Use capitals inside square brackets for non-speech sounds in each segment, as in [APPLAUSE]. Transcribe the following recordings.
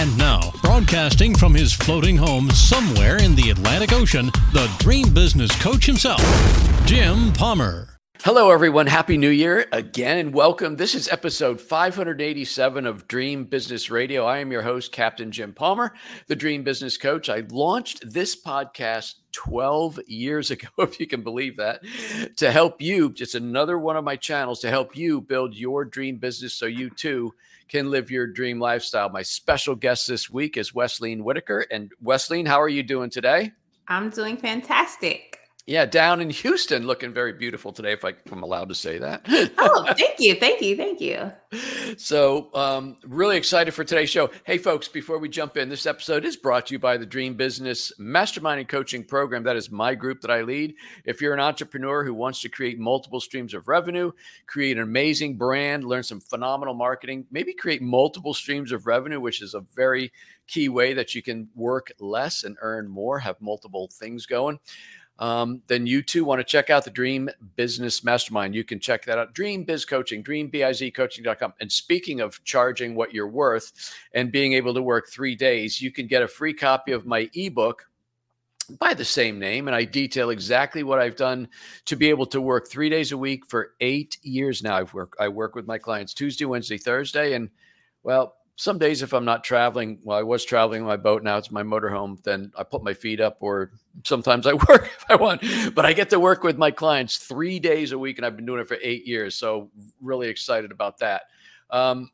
And now, broadcasting from his floating home somewhere in the Atlantic Ocean, the dream business coach himself, Jim Palmer. Hello, everyone. Happy New Year again and welcome. This is episode 587 of Dream Business Radio. I am your host, Captain Jim Palmer, the Dream Business Coach. I launched this podcast 12 years [LAUGHS] ago, if you can believe that, to help you. Just another one of my channels to help you build your dream business so you too can live your dream lifestyle. My special guest this week is Wesleyne Whittaker. And Wesleyne, how are you doing today? I'm doing fantastic. Yeah, down in Houston, looking very beautiful today, if I, am allowed to say that. oh, thank you, thank you, thank you. [LAUGHS] So, um, really excited for today's show. Hey, folks, before we jump in, this episode is brought to you by the Dream Business Mastermind and Coaching Program. That is my group that I lead. If you're an entrepreneur who wants to create multiple streams of revenue, create an amazing brand, learn some phenomenal marketing, maybe create multiple streams of revenue, which is a very key way that you can work less and earn more, have multiple things going um, then you too want to check out the Dream Business Mastermind. You can check that out. Dream Biz Coaching, dreambizcoaching.com. And speaking of charging what you're worth and being able to work three days, you can get a free copy of my ebook by the same name. And I detail exactly what I've done to be able to work three days a week for eight years now. I've worked, I work with my clients Tuesday, Wednesday, Thursday. And well, some days if I'm not traveling, well, I was traveling my boat. Now it's my motorhome. Then I put my feet up, or sometimes I [LAUGHS] work if I want. But I get to work with my clients three days a week, and I've been doing it for eight years. So really excited about that. Um,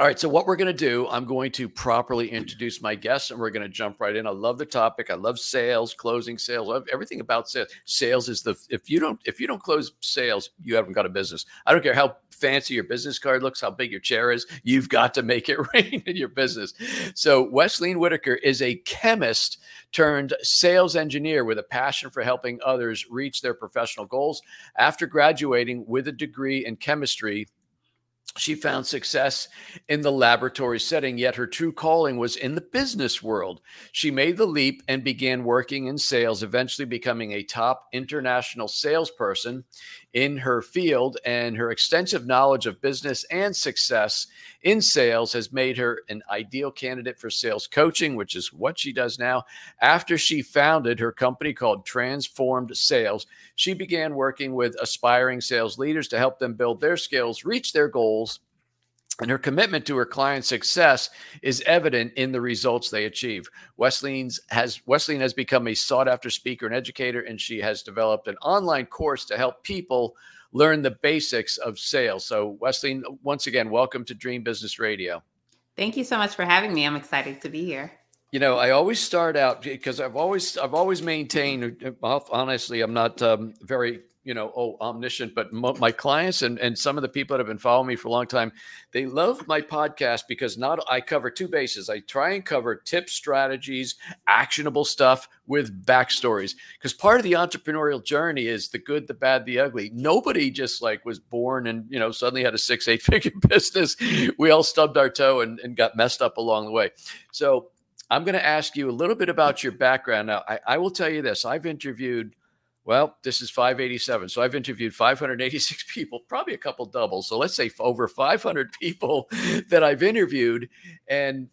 all right, so what we're going to do, I'm going to properly introduce my guests and we're going to jump right in. I love the topic. I love sales, closing sales, everything about sales. Sales is the if you don't if you don't close sales, you haven't got a business. I don't care how fancy your business card looks, how big your chair is, you've got to make it [LAUGHS] rain in your business. So Wesleyne Whittaker is a chemist turned sales engineer with a passion for helping others reach their professional goals. After graduating with a degree in chemistry, she found success in the laboratory setting, yet her true calling was in the business world. She made the leap and began working in sales, eventually becoming a top international salesperson in her field, and her extensive knowledge of business and success in sales has made her an ideal candidate for sales coaching, which is what she does now. After she founded her company called Transformed Sales, she began working with aspiring sales leaders to help them build their skills, reach their goals, and her commitment to her client's success is evident in the results they achieve. Wesleyne's has Wesleyne has become a sought after speaker and educator, and she has developed an online course to help people learn the basics of sales. So, Wesleyne, once again, welcome to Dream Business Radio. Thank you so much for having me. I'm excited to be here. You know, I always start out because I've always I've always maintained. Honestly, I'm not um, very you know, oh, omniscient, but my clients and, and some of the people that have been following me for a long time, they love my podcast because not I cover two bases. I try and cover tips, strategies, actionable stuff with backstories. Because part of the entrepreneurial journey is the good, the bad, the ugly. Nobody just like was born and, you know, suddenly had a six, eight figure [LAUGHS] business. We all stubbed our toe and, and got messed up along the way. So I'm going to ask you a little bit about your background. Now, I, I will tell you this I've interviewed well, this is 587. So I've interviewed 586 [LAUGHS] people, probably a couple doubles. So let's say over 500 [LAUGHS] people that I've interviewed. And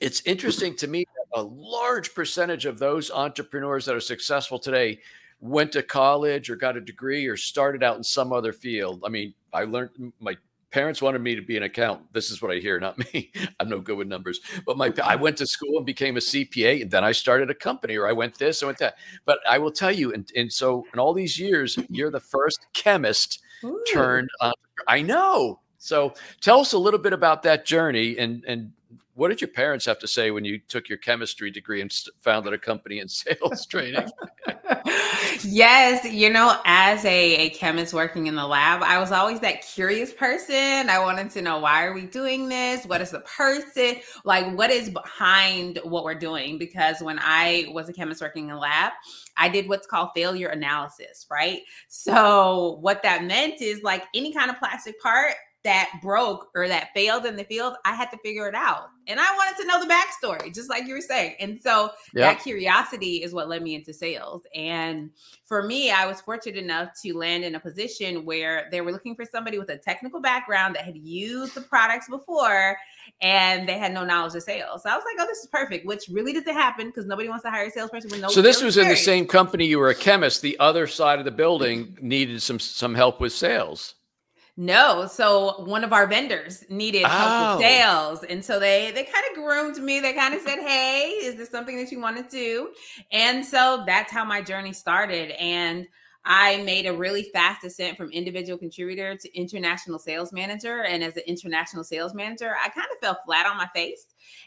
it's interesting to me that a large percentage of those entrepreneurs that are successful today went to college or got a degree or started out in some other field. I mean, I learned my parents wanted me to be an accountant. This is what I hear, not [LAUGHS] me. I'm no good with numbers. But my I went to school and became a CPA, and then I started a company, or I went this, I went that. But I will tell you, and, and so in all these years, [LAUGHS] you're the first chemist Ooh. turned. on. I know. So tell us a little bit about that journey, and and what did your parents have to say when you took your chemistry degree and founded a company in [LAUGHS] sales training? yes, you know, as a, a chemist working in the lab, I was always that curious person. I wanted to know why are we doing this? What is the person? Like what is behind what we're doing? Because when I was a chemist working in the lab, I did what's called failure analysis, right? So what that meant is like any kind of plastic part, that broke or that failed in the field, I had to figure it out. And I wanted to know the backstory, just like you were saying. And so yep. that curiosity is what led me into sales. And for me, I was fortunate enough to land in a position where they were looking for somebody with a technical background that had used the products before and they had no knowledge of sales. So I was like, oh, this is perfect, which really doesn't happen because nobody wants to hire a salesperson with no So this was experience. in the same company you were a chemist. The other side of the building needed some some help with sales. No, so one of our vendors needed help oh. with sales, and so they they kind of groomed me. They kind of said, "Hey, is this something that you want to do?" And so that's how my journey started. And I made a really fast ascent from individual contributor to international sales manager. And as an international sales manager, I kind of fell flat on my face.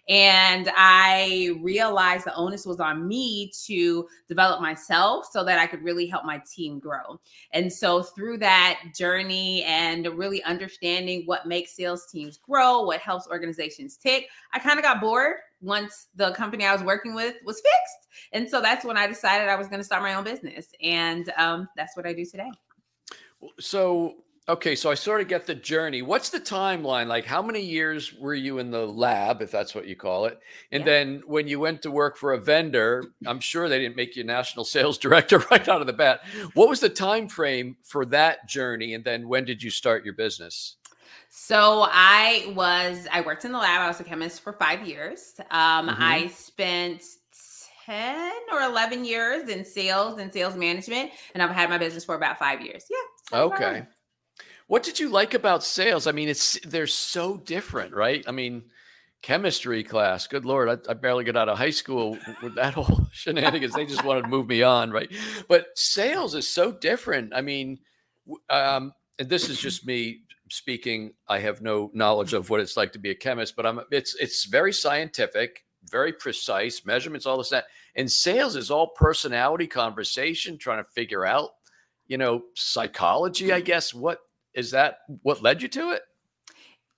And I realized the onus was on me to develop myself so that I could really help my team grow. And so, through that journey and really understanding what makes sales teams grow, what helps organizations tick, I kind of got bored once the company I was working with was fixed. And so that's when I decided I was going to start my own business. And um, that's what I do today. So, okay, so I sort of get the journey. What's the timeline? Like, how many years were you in the lab, if that's what you call it? And yeah. then when you went to work for a vendor, I'm sure they didn't make you national [LAUGHS] sales director right out of the bat. What was the time frame for that journey? And then when did you start your business? So I was I worked in the lab. I was a chemist for five years. Um, mm-hmm. I spent 10 or 11 years in sales and sales management and i've had my business for about five years yeah okay what did you like about sales i mean it's they're so different right i mean chemistry class good lord i, I barely got out of high school with that [LAUGHS] whole shenanigans they just wanted to move me on right but sales is so different i mean um, and this is just me speaking, I have no knowledge of what it's like to be a chemist, but I'm it's it's very scientific, very precise, measurements, all this that. And sales is all personality conversation, trying to figure out, you know, psychology, I guess. What is that what led you to it?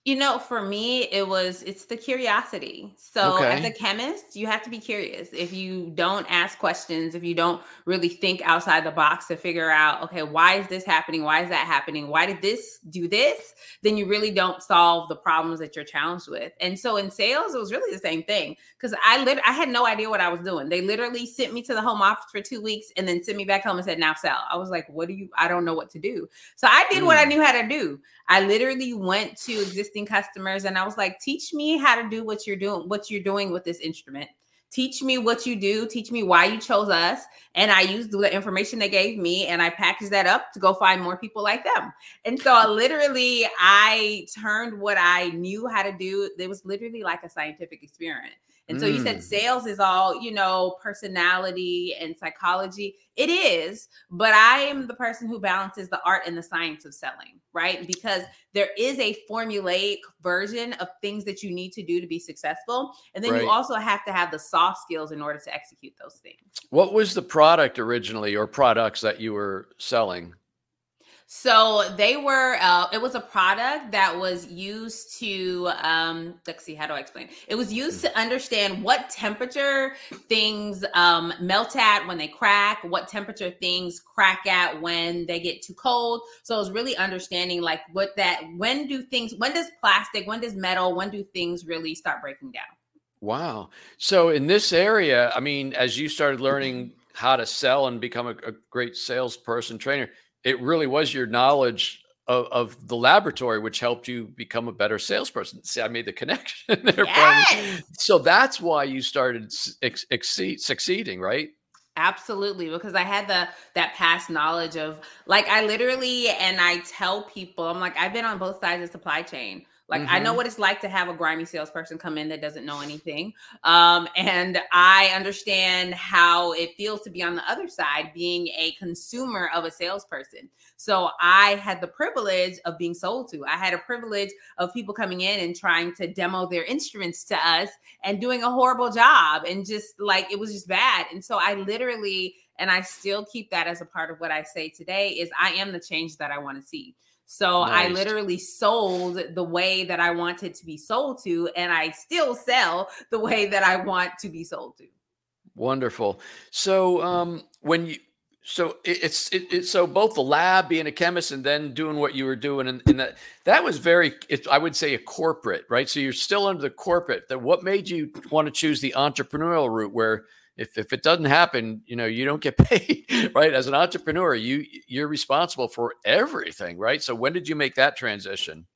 You know, for me, it was it's the curiosity. So okay. as a chemist, you have to be curious. If you don't ask questions, if you don't really think outside the box to figure out, okay, why is this happening? Why is that happening? Why did this do this? Then you really don't solve the problems that you're challenged with. And so in sales, it was really the same thing. Because I lit I had no idea what I was doing. They literally sent me to the home office for two weeks and then sent me back home and said, now sell. I was like, what do you I don't know what to do. So I did mm. what I mm. knew how to do. I literally went to existing customers and I was like, teach me how to do what you're doing, what you're doing with this instrument. Teach me what you do. Teach me why you chose us. And I used the information they gave me and I packaged that up to go find more people like them. And so I literally, I turned what I knew how to do. It was literally like a scientific experiment. And so you said mm. sales is all, you know, personality and psychology. It is, but I am the person who balances the art and the science of selling, right? Because there is a formulaic version of things that you need to do to be successful. And then right. you also have to have the soft skills in order to execute those things. What was the product originally or products that you were selling? So they were, uh, it was a product that was used to, um, let's see, how do I explain? It was used to understand what temperature things um, melt at when they crack, what temperature things crack at when they get too cold. So it was really understanding like what that, when do things, when does plastic, when does metal, when do things really start breaking down? Wow. So in this area, I mean, as you started learning how to sell and become a, a great salesperson trainer, it really was your knowledge of, of, the laboratory which helped you become a better salesperson. See, I made the [LAUGHS] connection there. Yes. So that's why you started ex- exceed, succeeding, right? Absolutely, because I had the that past knowledge of like I literally and I tell people I'm like I've been on both sides of supply chain. Like mm-hmm. I know mm-hmm. what it's like to have a grimy salesperson come in that doesn't know anything. Um, and I understand how it feels to be on the other side, being a consumer of a salesperson. So I had the privilege of being sold to. I had a privilege of people coming in and trying to demo their instruments to us and doing a horrible job and just like it was just bad. And so I literally and I still keep that as a part of what I say today is I am the change that I want to see. So nice. I literally sold the way that I wanted to be sold to, and I still sell the way that I want to be sold to. Wonderful. So um, when you so it's it, it, so both the lab being a chemist and then doing what you were doing and, and that that was very it, i would say a corporate right so you're still under the corporate that what made you want to choose the entrepreneurial route where if, if it doesn't happen, you know, you don't get [LAUGHS] paid, right? As an entrepreneur, you you're responsible for everything, right? So when did you make that transition?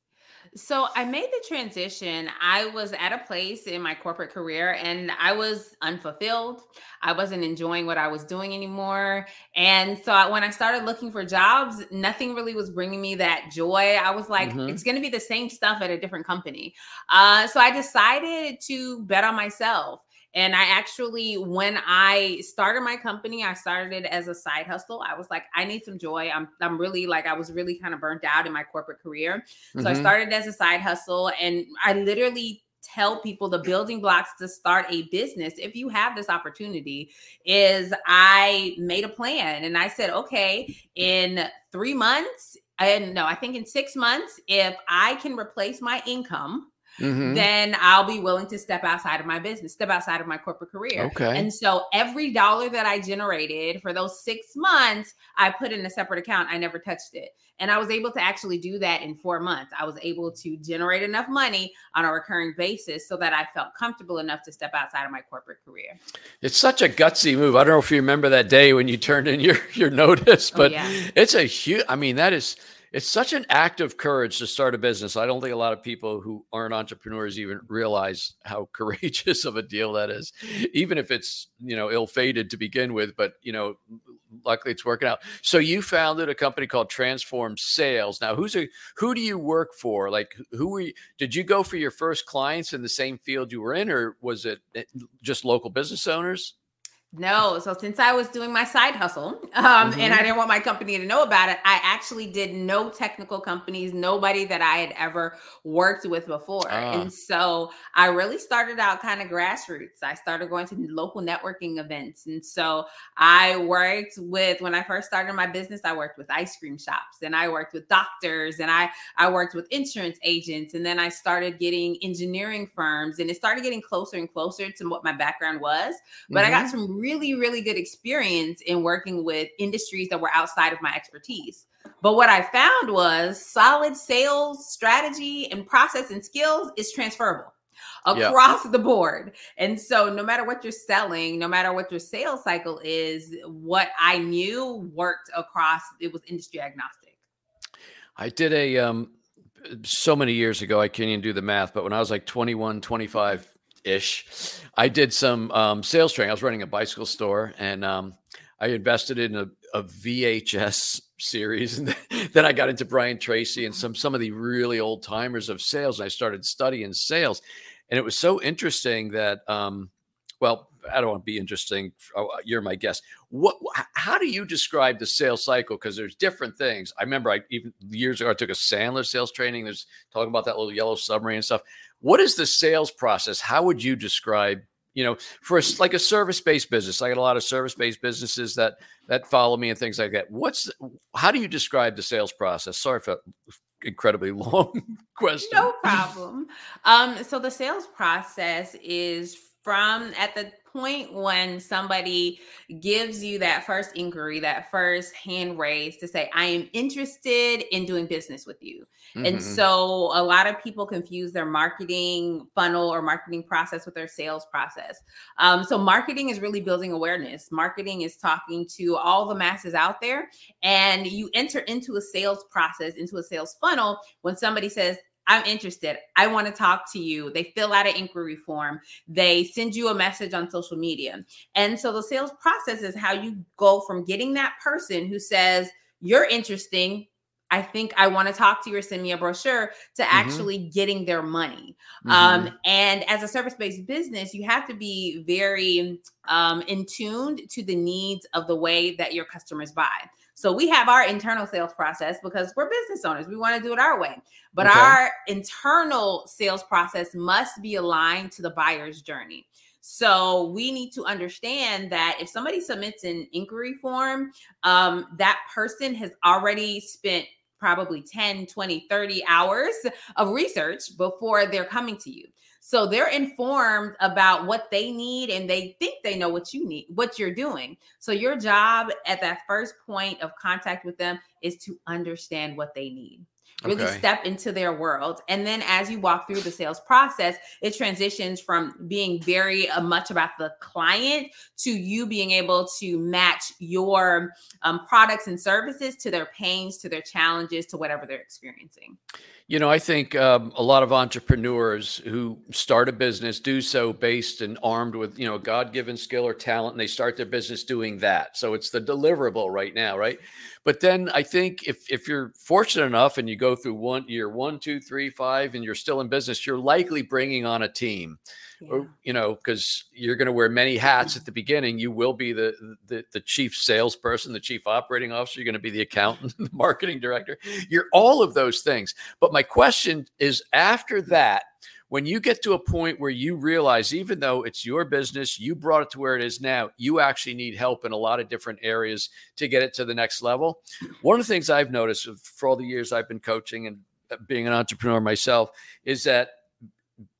So I made the transition. I was at a place in my corporate career and I was unfulfilled. I wasn't enjoying what I was doing anymore. And so I, when I started looking for jobs, nothing really was bringing me that joy. I was like, mm-hmm. it's going to be the same stuff at a different company. Uh, so I decided to bet on myself. And I actually, when I started my company, I started it as a side hustle. I was like, I need some joy. I'm, I'm really like, I was really kind of burnt out in my corporate career. So mm-hmm. I started as a side hustle and I literally tell people the building blocks to start a business if you have this opportunity is I made a plan and I said, okay, in three months, and no, I think in six months, if I can replace my income mm-hmm. then I'll be willing to step outside of my business, step outside of my corporate career. Okay. And so every dollar that I generated for those six months, I put in a separate account. I never touched it. And I was able to actually do that in four months. I was able to generate enough money on a recurring basis so that I felt comfortable enough to step outside of my corporate career. It's such a gutsy move. I don't know if you remember that day when you turned in your, [LAUGHS] your notice, oh, but oh, yeah. it's a huge, I mean, that is it's such an act of courage to start a business. I don't think a lot of people who aren't entrepreneurs even realize how [LAUGHS] courageous of a deal that is, even if it's you know ill-fated to begin with. But you know, luckily it's working out. So you founded a company called Transform Sales. Now, who's a who do you work for? Like, who were you, did you go for your first clients in the same field you were in, or was it eh, just local business owners? No. So since I was doing my side hustle um, mm-hmm. and I didn't want my company to know about it, I actually did no technical companies, nobody that I had ever worked with before. Uh. And so I really started out kind of grassroots. I started going to local networking events. And so I worked with, when I first started my business, I worked with ice cream shops and I worked with doctors and I, I worked with insurance agents. And then I started getting engineering firms and it started getting closer and closer to what my background was. But mm-hmm. I got mm-hmm. some really, really good experience in working with industries that were outside of my expertise. But what I found was solid sales strategy and process and skills is transferable across the board. And so no matter what you're selling, no matter what your sales cycle is, what I knew worked across it was industry agnostic. I did a um so many years ago, I can't even do the math, but when I was like 21, 25, ish. I did some um, sales training. I was running a bicycle store and um, I invested in a, a, VHS series. [LAUGHS] And then I got into Brian Tracy and some, some of the really old timers of sales. And I started studying sales. And it was so interesting that, um, well, I don't want to be interesting. Oh, you're my guest. What? How do you describe the sales cycle? Because there's different things. I remember I even years ago I took a Sandler sales training. There's talking about that little yellow submarine and stuff. What is the sales process? How would you describe, you know, for a, like a service-based business? I got a lot of service-based businesses that that follow me and things like that. What's how do you describe the sales process? Sorry for incredibly [LAUGHS] long question. No problem. Um, so the sales process is from at the point when somebody gives you that first inquiry, that first hand raise to say, I am interested in doing business with you. Mm-hmm. And so a lot of people confuse their marketing funnel or marketing process with their sales process. Um, so marketing is really building awareness. Marketing is talking to all the masses out there. And you enter into a sales process, into a sales funnel when somebody says, I'm interested. I want to talk to you. They fill out an inquiry form. They send you a message on social media. And so the sales process is how you go from getting that person who says, You're interesting. I think I want to talk to you or send me a brochure to mm-hmm. actually getting their money. Mm-hmm. Um, and as a service based business, you have to be very um, in tuned to the needs of the way that your customers buy. So we have our internal sales process because we're business owners. We want to do it our way. But okay. our internal sales process must be aligned to the buyer's journey. So we need to understand that if somebody submits an inquiry form, um, that person has already spent probably 10, 20, 30 hours of research before they're coming to you. So they're informed about what they need and they think they know what you need, what you're doing. So your job at that first point of contact with them is to understand what they need really okay. step into their world and then as you walk through the sales process it transitions from being very uh, much about the client to you being able to match your um, products and services to their pains to their challenges to whatever they're experiencing you know, I think um, a lot of entrepreneurs who start a business do so based and armed with, you know, God given skill or talent, and they start their business doing that. So it's the deliverable right now, right? But then I think if if you're fortunate enough and you go through one year one, two, three, five, and you're still in business, you're likely bringing on a team. Oh, yeah. you know, because you're going to wear many hats at the beginning. You will be the, the the chief salesperson, the chief operating officer. You're going to be the accountant, [LAUGHS] the marketing director. You're all of those things. But my question is, after that, when you get to a point where you realize, even though it's your business, you brought it to where it is now, you actually need help in a lot of different areas to get it to the next level. One of the things I've noticed for all the years I've been coaching and uh, being an entrepreneur myself is that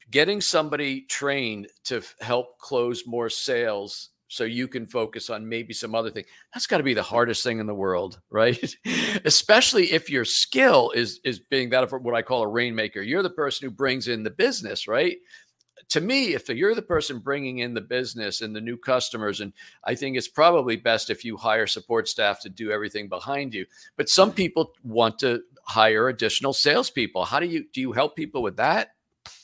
getting somebody trained to help close more sales so you can focus on maybe some other thing. That's got to be the hardest thing in the world [LAUGHS] right? Especially if your skill is is being that of what i call a rainmaker. You're the person who brings in the business right? To me if you're the person bringing in the business and the new customers and i think it's probably best if you hire support staff to do everything behind you. But some people want to hire additional salespeople. How do you do you help people with that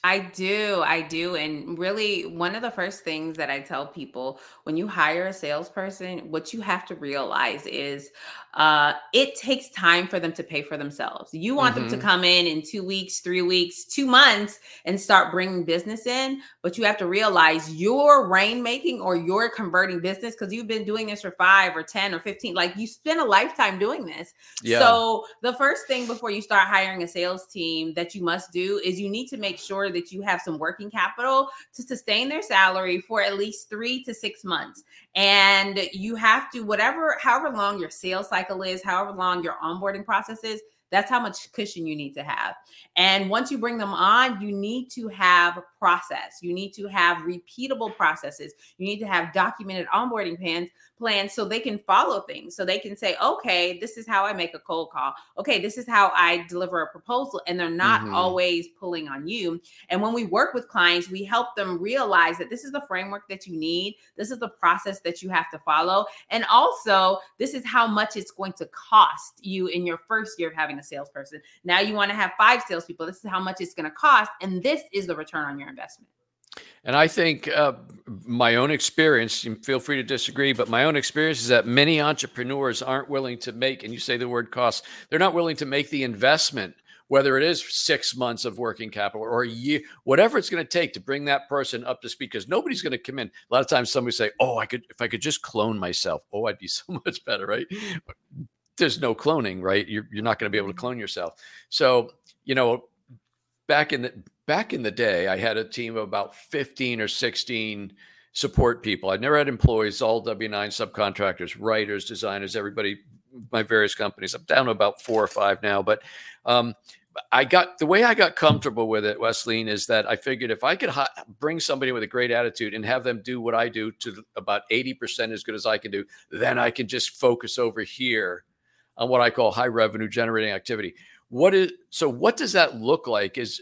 I do. I do. And really, one of the first things that I tell people when you hire a salesperson, what you have to realize is uh, it takes time for them to pay for themselves. You want mm-hmm. them to mm-hmm. come in in two weeks, three weeks, two months and start bringing business in. But you have to realize your rainmaking or your converting business because you've been doing this for five or 10 or 15. Like you spend a lifetime doing this. Yeah. So the first thing before you start hiring a sales team that you must do is you need to make sure that you have some working capital to sustain their salary for at least three to six months. And you have to, whatever, however long your sales cycle is, however long your onboarding process is, that's how much cushion you need to have. And once you bring them on, you need to have process. You need to have repeatable processes. You need to have documented onboarding plans plans so they can follow things. So they can say, okay, this is how I make a cold call. Okay, this is how I deliver a proposal. And they're not mm-hmm. always pulling on you. And when we work with clients, we help them realize that this is the framework that you need. This is the process that you have to follow. And also, this is how much it's going to cost you in your first year of having a salesperson. Now you want to have five salespeople. This is how much it's going to cost. And this is the return on your investment. And I think uh, my own experience, feel free to disagree, but my own experience is that many entrepreneurs aren't willing to make, and you say the word cost, they're not willing to make the investment, whether it is six months of working capital or a year, whatever it's going to take to bring that person up to speed, because nobody's going to come in. A lot of times somebody say, Oh, I could, if I could just clone myself, oh, I'd be [LAUGHS] so much better, right? there's no cloning, right? You're, you're not going to be able to clone yourself. So, you know, back in the back in the day, I had a team of about 15 or 16 support people. I'd never had employees, all W 9 subcontractors, writers, designers, everybody, my various companies. I'm down to about four or five now. But um, I got the way I got comfortable with it, Wesleyne, is that I figured if I could ha- bring somebody with a great attitude and have them do what I do to about 80% as good as I can do, then I can just focus over here on what I call high revenue generating activity. What is so? What does that look like? Is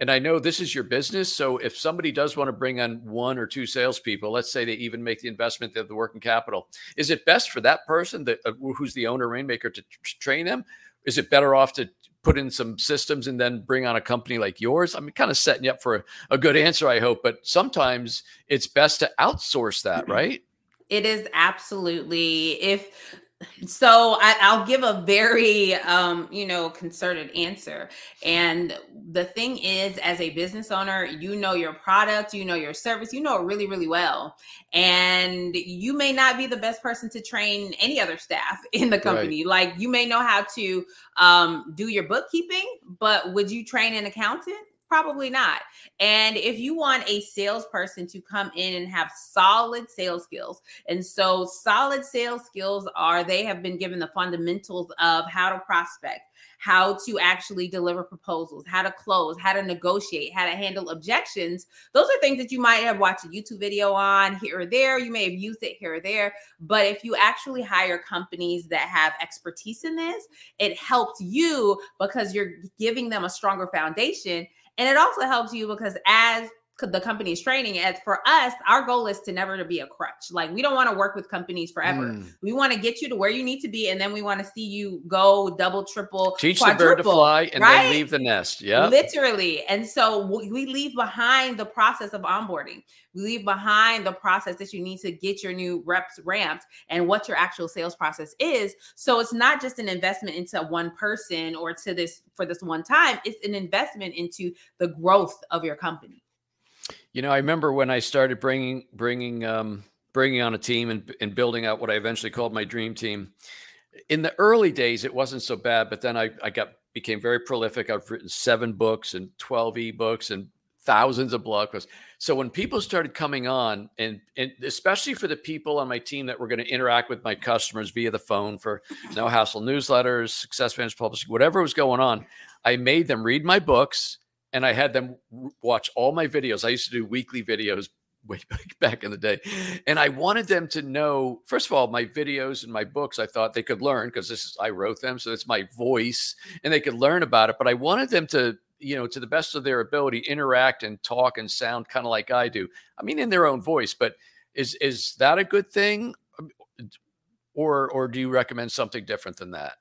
and I know this is your business. So if somebody does want to bring on one or two salespeople, let's say they even make the investment of the working capital, is it best for that person that uh, who's the owner rainmaker to train them? Is it better off to put in some systems and then bring on a company like yours? I'm kind of setting you up for a, a good answer, I hope. But sometimes it's best to outsource that, right? It is absolutely if so I, will give a very um, you know concerted answer. And the thing is as a business owner you know your product you know your service you know it really really well. And you may not be the best person to train any other staff [LAUGHS] in the company. Right. like you may know how to um, do your bookkeeping but would you train an accountant Probably not. And if you want a salesperson to come in and have solid sales skills, and so solid sales skills are they have been given the fundamentals of how to prospect, how to actually deliver proposals, how to close, how to negotiate, how to handle objections. Those are things that you might have watched a YouTube video on here or there. You may have used it here or there. But if you actually hire companies that have expertise in this, it helps you because you're giving them a stronger foundation and it also helps you because as the company's training as for us our goal is to never to be a crutch like we don't want to work with companies forever mm. we want to get you to where you need to be and then we want to see you go double triple teach the bird to fly and right? then leave the nest yeah literally and so we leave behind the process of onboarding we leave behind the process that you need to get your new reps ramped and what your actual sales process is. So it's not just an investment into one person or to this for this one time, it's an investment into the growth of your company. You know, I remember when I started bringing bringing um, bringing on a team and, and building out what I eventually called my dream team. In the early days, it wasn't so bad, but then I, I got became very prolific. I've written seven books and twelve ebooks and thousands of blog posts. So when people started coming on, and, and especially for the people on my team that were going to interact with my customers via the phone for no hassle newsletters, success fans publishing, whatever was going on, I made them read my books and I had them watch all my videos. I used to do weekly videos [LAUGHS] way back in the day. And I wanted them to know, first of all, my videos and my books, I thought they could learn because this is, I wrote them. So it's my voice and they could learn about it. But I wanted them to you know, to the best of their ability, interact and talk and sound kind of like I do. I mean, in their own voice, but is is that a good thing, um, or or do you recommend something different than that?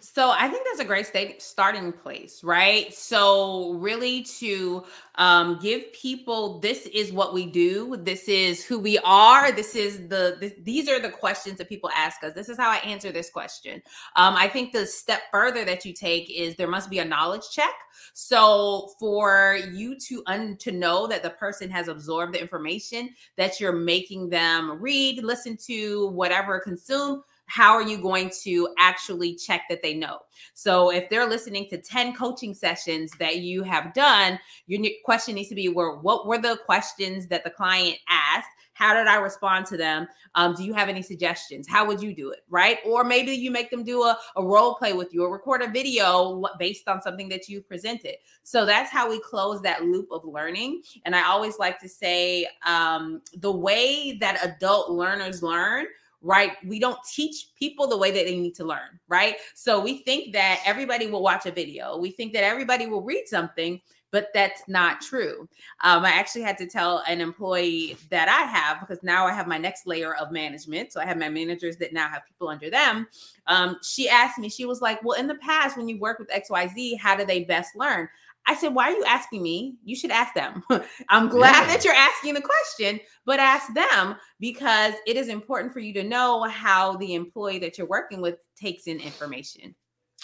So I think that's a great state starting place, right? So really to um, give people this is what we do, this is who we are, this is the this, these are the questions that people ask us. This is how I answer this question. Um, I think the step further that you take is there must be a knowledge check. So for you to un, to know that the person has absorbed the information that you're making them read, listen to, whatever consume how are you going to actually check that they know? So if they're listening to 10 coaching sessions that you have done, your question needs to be where what were the questions that the client asked? How did I respond to them? Um, do you have any suggestions? How would you do it? Right. Or maybe you make them do a, a role play with you or record a video based on something that you presented. So that's how we close that loop of learning. And I always like to say um, the way that adult learners learn right? We don't teach people the way that they need to learn, right? So we think that everybody will watch a video. We think that everybody will read something, but that's not true. Um, I actually had to tell an employee that I have because now I have my next layer of management. So I have my managers that now have people under them. Um, she asked me, she was like, Well, in the past, when you work with XYZ, how do they best learn? I said, Why are you asking me? You should ask them. [LAUGHS] I'm glad yeah. that you're asking the question, but ask them because it is important for you to know how the employee that you're working with takes in information.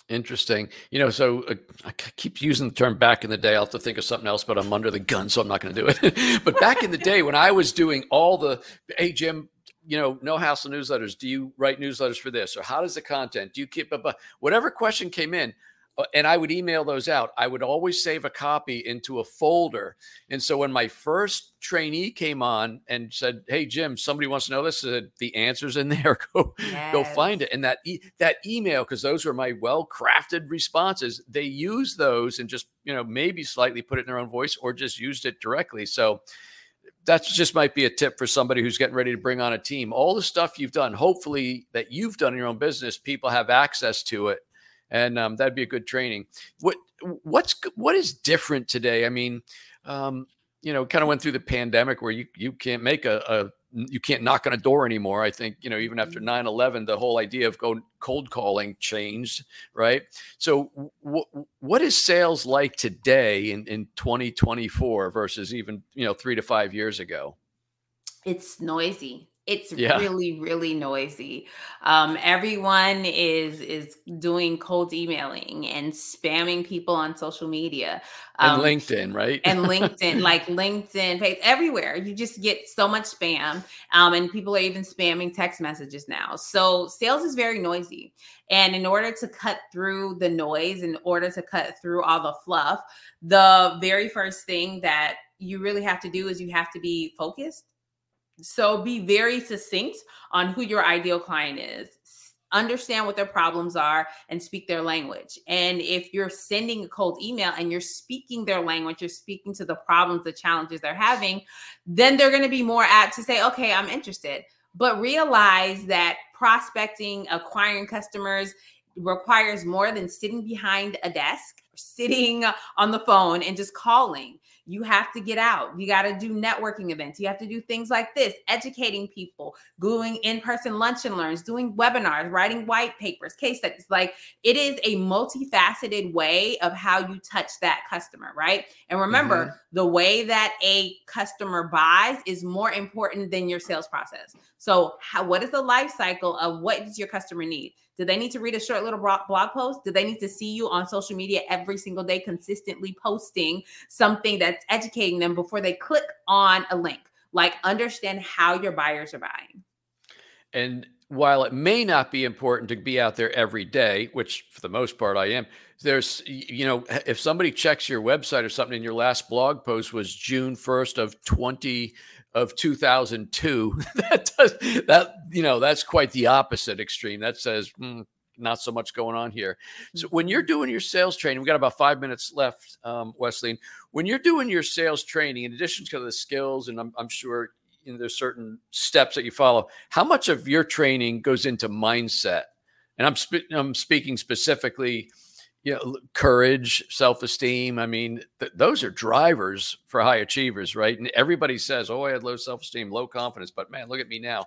Interesting. You know, so uh, I keep using the term back in the day. I'll have to think of something else, but I'm under the gun, so I'm not going to do it. [LAUGHS] but back in the day when I was doing all the, hey, Jim, you know, no hassle newsletters. Do you write newsletters for this? Or how does the content? Do you keep up? Whatever question came in, Uh, and I would email those out. I would always save a copy into a folder. And so when my first trainee came on and said, "Hey Jim, somebody wants to know this," I said, the answers in [LAUGHS] there. Go yes. go find it. And that e- that email, because those were my well crafted responses. They used those and just you know maybe slightly put it in their own voice or just used it directly. So that just might be a tip for somebody who's getting ready to bring on a team. All the stuff you've done, hopefully that you've done in your own business, people have access to it and um, that'd be a good training. What what's what is different today? I mean, um, you know, kind of went through the pandemic where you you can't make a, a you can't knock on a door anymore. I think, you know, even after 9 11, the whole idea of go, cold calling changed, right? So, w- what is sales like today in, in 2024 versus even, you know, three to five years ago? It's noisy it's yeah. really really noisy. Um, everyone is is doing cold emailing and spamming people on social media um, and linkedin right? and linkedin [LAUGHS] like linkedin page everywhere. You just get so much spam um, and people are even spamming text messages now. So sales is very noisy and in order to cut through the noise in order to cut through all the fluff the very first thing that you really have to do is you have to be focused so be very succinct on who your ideal client is. Understand what their problems are and speak their language. And if you're sending a cold email and you're speaking their language, you're speaking to the problems, the challenges they're having, then they're going to be more apt to say, okay, I'm interested. But realize that prospecting, acquiring customers requires more than sitting behind a desk, sitting on the phone, and just calling you have to get out. You got to do networking events. You have to do things like this, educating people, doing in person lunch and learns, doing webinars, writing white papers, case studies. Like it is a multifaceted way of how you touch that customer, right? And remember, mm-hmm. the way that a customer buys is more important than your sales process. So, how, what is the life cycle of what does your customer need? Do they need to read a short little blog post? Do they need to see you on social media every single day, consistently posting something that's educating them before they click on a link? Like, understand how your buyers are buying. And while it may not be important to be out there every day, which for the most part I am, there's, you know, if somebody checks your website or something and your last blog post was June 1st of 20 of 2002 [LAUGHS] that does that you know that's quite the opposite extreme that says mm, not so much going on here so when you're doing your sales training we got about five minutes left um, wesley when you're doing your sales training in addition to the skills and i'm, I'm sure you know, there's certain steps that you follow how much of your training goes into mindset and i'm, spe- I'm speaking specifically you know, courage, self esteem. I mean, th- those are drivers for high achievers, right? And everybody says, oh, I had low self esteem, low confidence, but man, look at me now.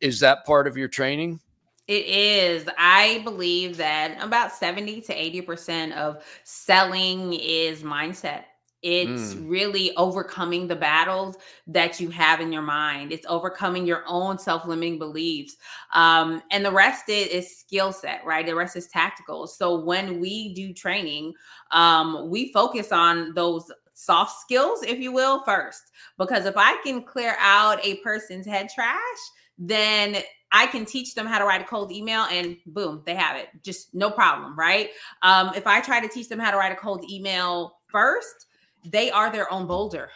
Is that part of your training? It is. I believe that about 70 to 80% of selling is mindset. It's mm. really overcoming the battles that you have in your mind. It's overcoming your own self limiting beliefs. Um, and the rest is, is skill set, right? The rest is tactical. So when we do training, um, we focus on those soft skills, if you will, first. Because if I can clear out a person's head trash, then I can teach them how to write a cold email and boom, they have it. Just no problem, right? Um, if I try to teach them how to write a cold email first, they are their own boulder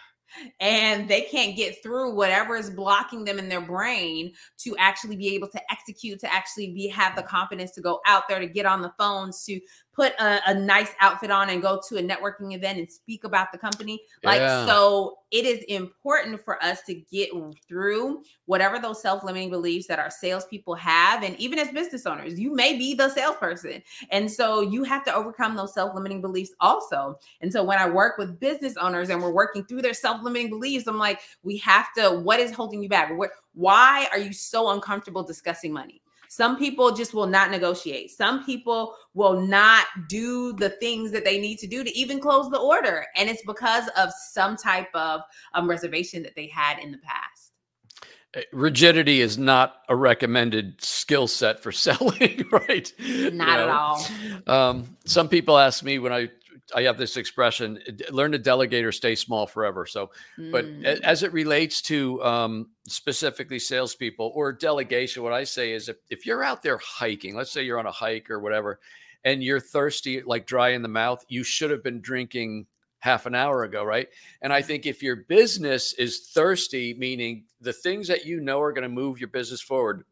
and they can't get through whatever is blocking them in their brain to actually be able to execute to actually be have the confidence to go out there to get on the phones to put a, a, nice outfit on and go to a networking event and speak about the company. Like, yeah. so it is important for us to get through whatever those self limiting beliefs that our salespeople have. And even as business owners, you may be the salesperson. And so you have to overcome those self limiting beliefs also. And so when I work with business owners and we're working through their self limiting beliefs, I'm like, we have to, what is holding you back? Why are you so uncomfortable discussing money? Some people just will not negotiate. Some people will not do the things that they need to do to even close the order. And it's because of some type of um, reservation that they had in the past eh, rigidity is not a recommended skill set for [LAUGHS] selling, right? Not you know? at all. Um, some people ask me when I I have this expression: learn to delegate or stay small forever. So, mm. but as it relates to um, specifically salespeople or delegation, what I say is if, if you're out there hiking, let's say you're on a hike or whatever, and you're thirsty, like dry in the mouth, you should have been drinking half an hour ago, right? And I think if your business is thirsty, meaning the things that you know are going to move your business forward,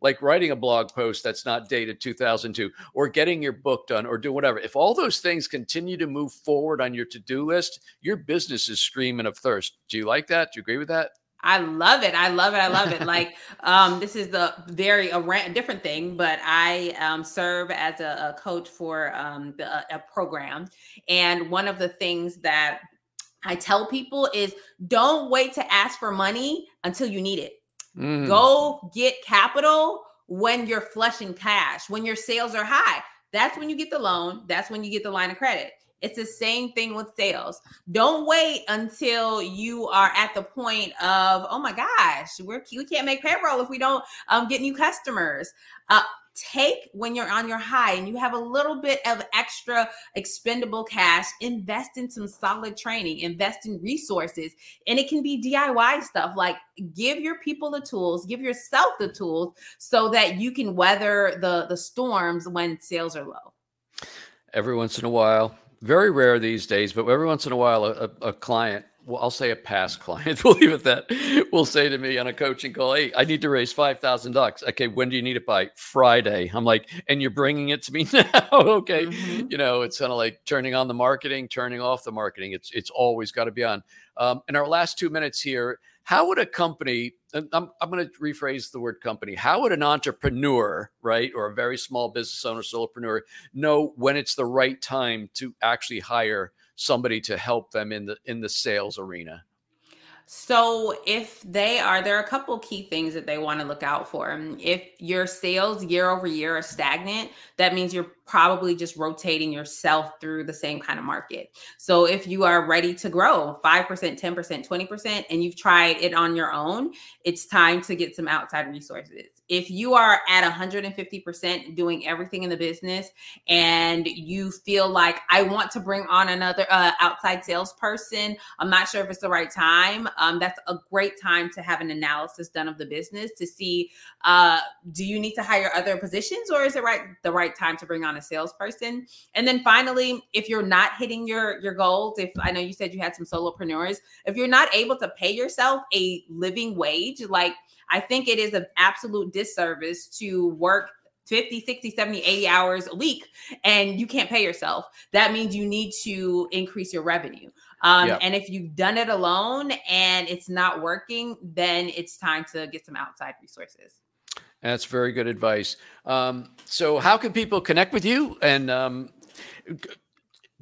like writing a blog post that's not dated 2002 or getting your book done or do whatever if all those things continue to move forward on your to-do list your business is screaming of thirst do you like that do you agree with that I love it. I love it. I love it. like [LAUGHS] um, this is the very a rant, different thing, but I um, serve as a, a coach for um, the, a program, and one of the things that I tell people is don't wait to ask for money until you need it. Mm. Go get capital when you're flushing cash, when your sales are high. That's when you get the loan. That's when you get the line of credit. It's the same thing with sales. Don't wait until you are at the point of, oh my gosh, we're, we can't make payroll if we don't um, get new customers. Uh, take when you're on your high and you have a little bit of extra expendable cash, invest in some solid training, invest in resources. And it can be DIY stuff like give your people the tools, give yourself the tools so that you can weather the, the storms when sales are low. Every once in a while, very rare these days, but every once in a while, a, a client well, I'll say a past [LAUGHS] client, we'll leave it at that, will say to me on a coaching call, Hey, I need to raise 5,000 bucks. Okay. When do you need it by? Friday. I'm like, and you're bringing it to me [LAUGHS] now. okay. Mm-hmm. You know, it's kind of like turning on the marketing, turning off the marketing. It's, it's always got to be on. Um, in our last two minutes here, how would a company, I'm, I'm going to rephrase the word company, how would an entrepreneur, right, or a very small business owner, solopreneur, know when it's the right time to actually hire somebody to help them in the in the sales arena? So, if they are, there are a couple key things that they want to look out for. If your sales year over year are stagnant, that means you're probably just rotating yourself through the same kind of market. So, if you are ready to grow 5%, 10%, 20%, and you've tried it on your own, it's time to get some outside resources if you are at 150% doing everything in the business and you feel like I want to bring on another uh, outside salesperson, I'm not sure if it's the right time. Um, that's a great time to have an analysis done of the business to see uh, do you need to hire other positions or is it right the right time to bring on a salesperson? And then finally, if you're not hitting your your goals, if I know you said you had some solopreneurs, if you're not able to pay yourself a living wage, like I think it is an absolute disservice to work 50, 60, 70, 80 hours a week and you can't pay yourself. That means you need to increase your revenue. Um, And if you've done it alone and it's not working, then it's time to get some outside resources. That's very good advice. Um, so, how can people connect with you? And um,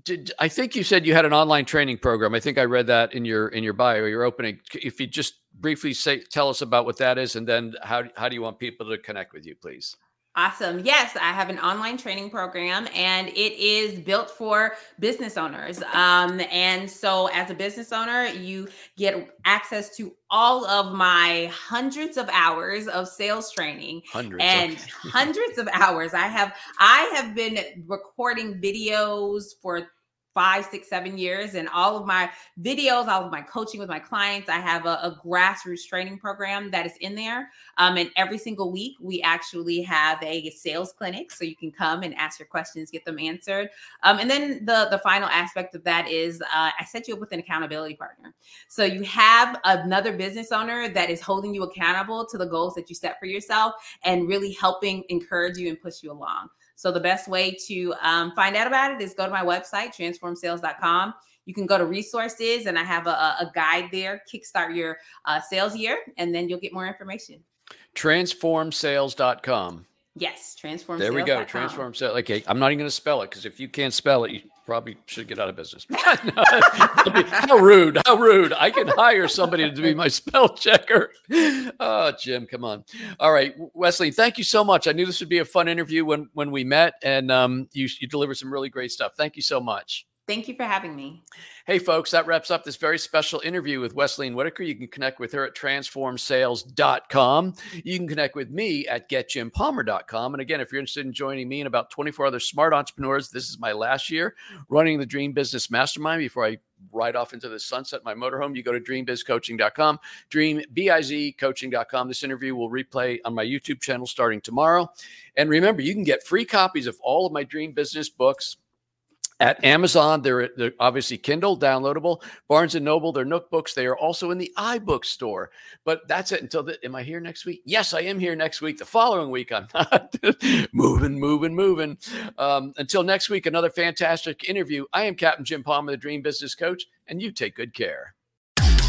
did, I think you said you had an online training program. I think I read that in your in your bio, your opening. If you just briefly say tell us about what that is, and then how how do you want people to connect with you, please? Awesome. Yes, I have an online training program and it is built for business owners. Um, and so, as a business owner, you get access to all of my hundreds of hours of sales training hundreds, and okay. [LAUGHS] hundreds of hours. I have I have been recording videos for five, six, seven years. And all of my videos, all of my coaching with my clients, I have a, a grassroots training program that is in there. Um, and every single week, we actually have a sales clinic. So you can come and ask your questions, get them answered. Um, and then the, the final aspect of that is uh, I set you up with an accountability partner. So you have another business owner that is holding you accountable to the goals that you set for yourself and really helping encourage you and push you along. So the best way to um, find out about it is go to my website, transformsales.com. You can go to resources, and I have a, a guide there, kickstart your uh, sales year, and then you'll get more information. Transformsales.com. Yes, transform. There we go. Transform sales. Okay, I'm not even going to spell it because if you can't spell it, you probably should get out of business. [LAUGHS] how rude! How rude! I can hire somebody to be my spell checker. Oh, Jim, come on. All right, Wesley, thank you so much. I knew this would be a fun interview when when we met, and um, you you delivered some really great stuff. Thank you so much. Thank you for having me. Hey, folks, that wraps up this very special interview with Wesleyne Whittaker. You can connect with her at transformsales.com. You can connect with me at getjimpalmer.com. And again, if you're interested in joining me and about 24 other smart entrepreneurs, this is my last year running the Dream Business Mastermind before I ride off into the sunset my motorhome. You go to dreambizcoaching.com, dreambizcoaching.com. This interview will replay on my YouTube channel starting tomorrow. And remember, you can get free copies of all of my Dream Business books at Amazon, they're, they're, obviously Kindle downloadable. Barnes and Noble, they're Nookbooks. They are also in the iBook store. But that's it until the, am I here next week? Yes, I am here next week. The following week, I'm not [LAUGHS] moving, moving, moving. Um, until next week, another fantastic interview. I am Captain Jim Palmer, the Dream Business Coach, and you take good care.